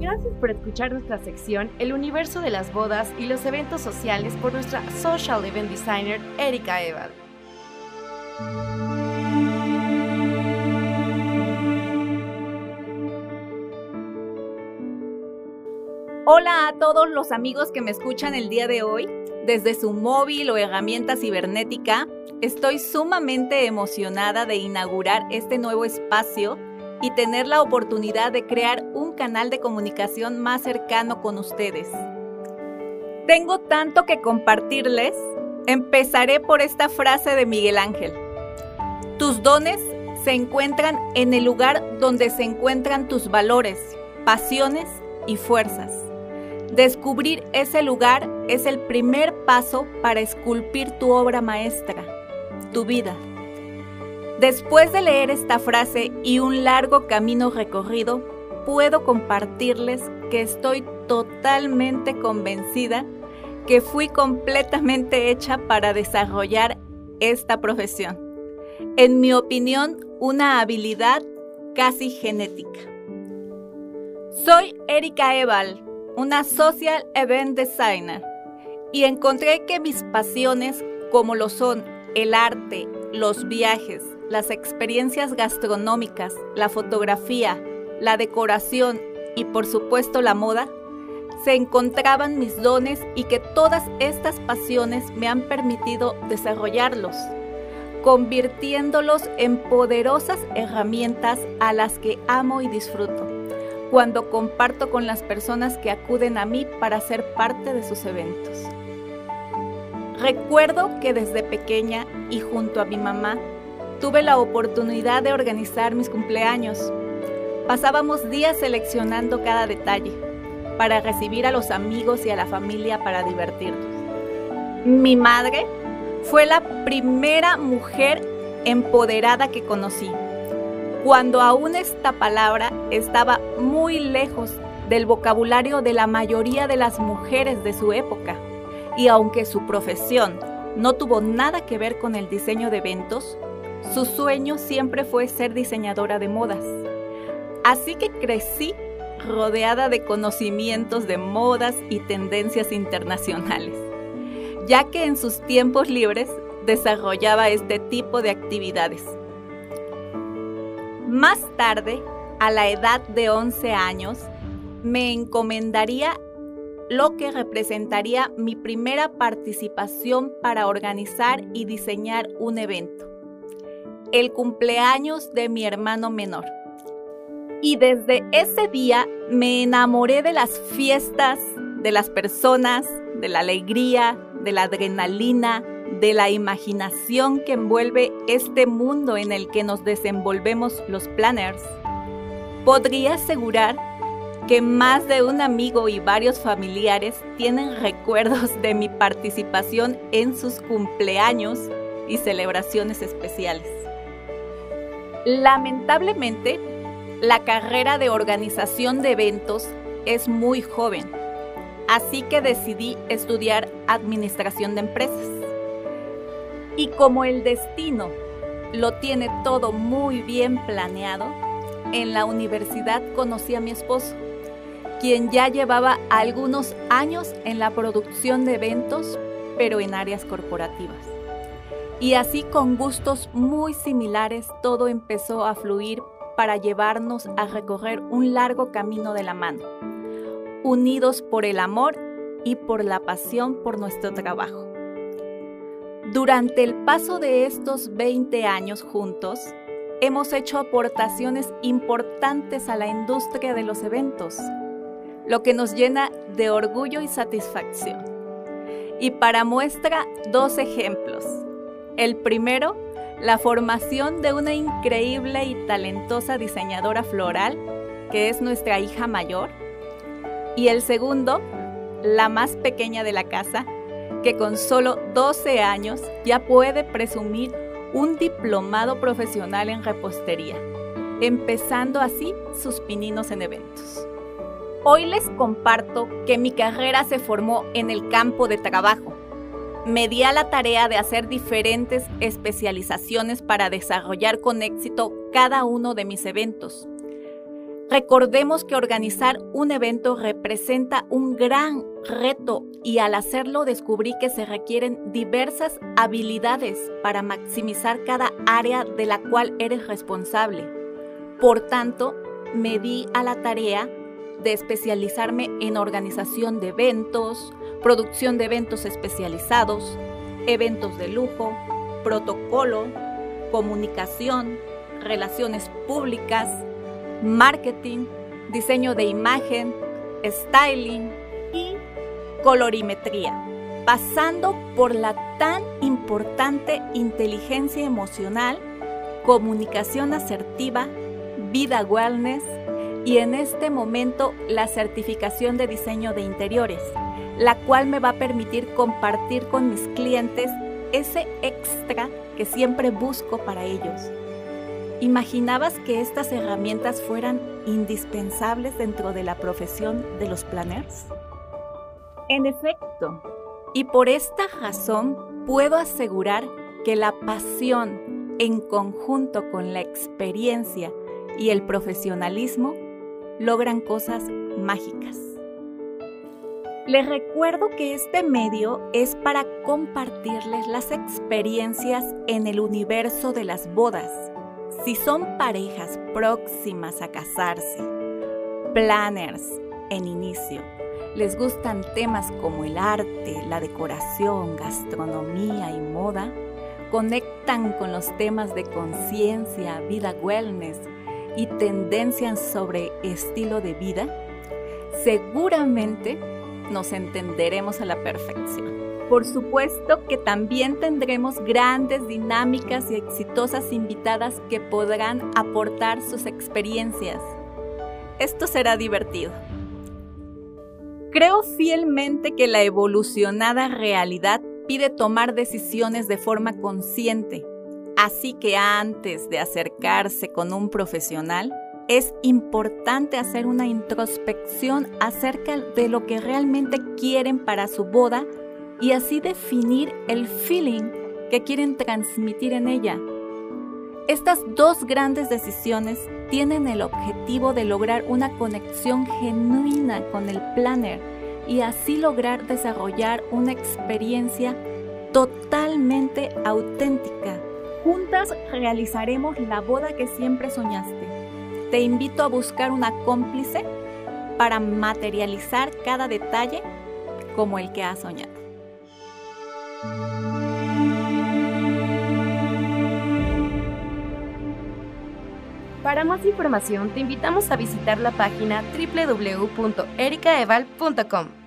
Gracias por escuchar nuestra sección El universo de las bodas y los eventos sociales por nuestra social event designer Erika Eval. Hola a todos los amigos que me escuchan el día de hoy. Desde su móvil o herramienta cibernética, estoy sumamente emocionada de inaugurar este nuevo espacio y tener la oportunidad de crear un canal de comunicación más cercano con ustedes. Tengo tanto que compartirles. Empezaré por esta frase de Miguel Ángel. Tus dones se encuentran en el lugar donde se encuentran tus valores, pasiones y fuerzas. Descubrir ese lugar es el primer paso para esculpir tu obra maestra, tu vida. Después de leer esta frase y un largo camino recorrido, puedo compartirles que estoy totalmente convencida que fui completamente hecha para desarrollar esta profesión. En mi opinión, una habilidad casi genética. Soy Erika Eval, una social event designer, y encontré que mis pasiones, como lo son el arte, los viajes, las experiencias gastronómicas, la fotografía, la decoración y por supuesto la moda, se encontraban mis dones y que todas estas pasiones me han permitido desarrollarlos, convirtiéndolos en poderosas herramientas a las que amo y disfruto cuando comparto con las personas que acuden a mí para ser parte de sus eventos. Recuerdo que desde pequeña y junto a mi mamá tuve la oportunidad de organizar mis cumpleaños. Pasábamos días seleccionando cada detalle para recibir a los amigos y a la familia para divertirnos. Mi madre fue la primera mujer empoderada que conocí cuando aún esta palabra estaba muy lejos del vocabulario de la mayoría de las mujeres de su época. Y aunque su profesión no tuvo nada que ver con el diseño de eventos, su sueño siempre fue ser diseñadora de modas. Así que crecí rodeada de conocimientos de modas y tendencias internacionales, ya que en sus tiempos libres desarrollaba este tipo de actividades. Más tarde, a la edad de 11 años, me encomendaría lo que representaría mi primera participación para organizar y diseñar un evento, el cumpleaños de mi hermano menor. Y desde ese día me enamoré de las fiestas, de las personas, de la alegría, de la adrenalina, de la imaginación que envuelve este mundo en el que nos desenvolvemos los planners, podría asegurar que más de un amigo y varios familiares tienen recuerdos de mi participación en sus cumpleaños y celebraciones especiales. Lamentablemente, la carrera de organización de eventos es muy joven, así que decidí estudiar administración de empresas. Y como el destino lo tiene todo muy bien planeado, en la universidad conocí a mi esposo, quien ya llevaba algunos años en la producción de eventos, pero en áreas corporativas. Y así con gustos muy similares todo empezó a fluir para llevarnos a recorrer un largo camino de la mano, unidos por el amor y por la pasión por nuestro trabajo. Durante el paso de estos 20 años juntos, hemos hecho aportaciones importantes a la industria de los eventos, lo que nos llena de orgullo y satisfacción. Y para muestra, dos ejemplos. El primero, la formación de una increíble y talentosa diseñadora floral, que es nuestra hija mayor. Y el segundo, la más pequeña de la casa, que con solo 12 años ya puede presumir un diplomado profesional en repostería, empezando así sus pininos en eventos. Hoy les comparto que mi carrera se formó en el campo de trabajo. Me di a la tarea de hacer diferentes especializaciones para desarrollar con éxito cada uno de mis eventos. Recordemos que organizar un evento representa un gran reto y al hacerlo descubrí que se requieren diversas habilidades para maximizar cada área de la cual eres responsable. Por tanto, me di a la tarea de especializarme en organización de eventos, producción de eventos especializados, eventos de lujo, protocolo, comunicación, relaciones públicas, marketing, diseño de imagen, styling y colorimetría, pasando por la tan importante inteligencia emocional, comunicación asertiva, vida wellness y en este momento la certificación de diseño de interiores, la cual me va a permitir compartir con mis clientes ese extra que siempre busco para ellos. ¿Imaginabas que estas herramientas fueran indispensables dentro de la profesión de los planners? En efecto, y por esta razón puedo asegurar que la pasión en conjunto con la experiencia y el profesionalismo logran cosas mágicas. Les recuerdo que este medio es para compartirles las experiencias en el universo de las bodas. Si son parejas próximas a casarse, planners en inicio, les gustan temas como el arte, la decoración, gastronomía y moda, conectan con los temas de conciencia, vida wellness y tendencias sobre estilo de vida, seguramente nos entenderemos a la perfección. Por supuesto que también tendremos grandes, dinámicas y exitosas invitadas que podrán aportar sus experiencias. Esto será divertido. Creo fielmente que la evolucionada realidad pide tomar decisiones de forma consciente Así que antes de acercarse con un profesional, es importante hacer una introspección acerca de lo que realmente quieren para su boda y así definir el feeling que quieren transmitir en ella. Estas dos grandes decisiones tienen el objetivo de lograr una conexión genuina con el planner y así lograr desarrollar una experiencia totalmente auténtica Juntas realizaremos la boda que siempre soñaste. Te invito a buscar una cómplice para materializar cada detalle como el que has soñado. Para más información te invitamos a visitar la página www.ericaeval.com.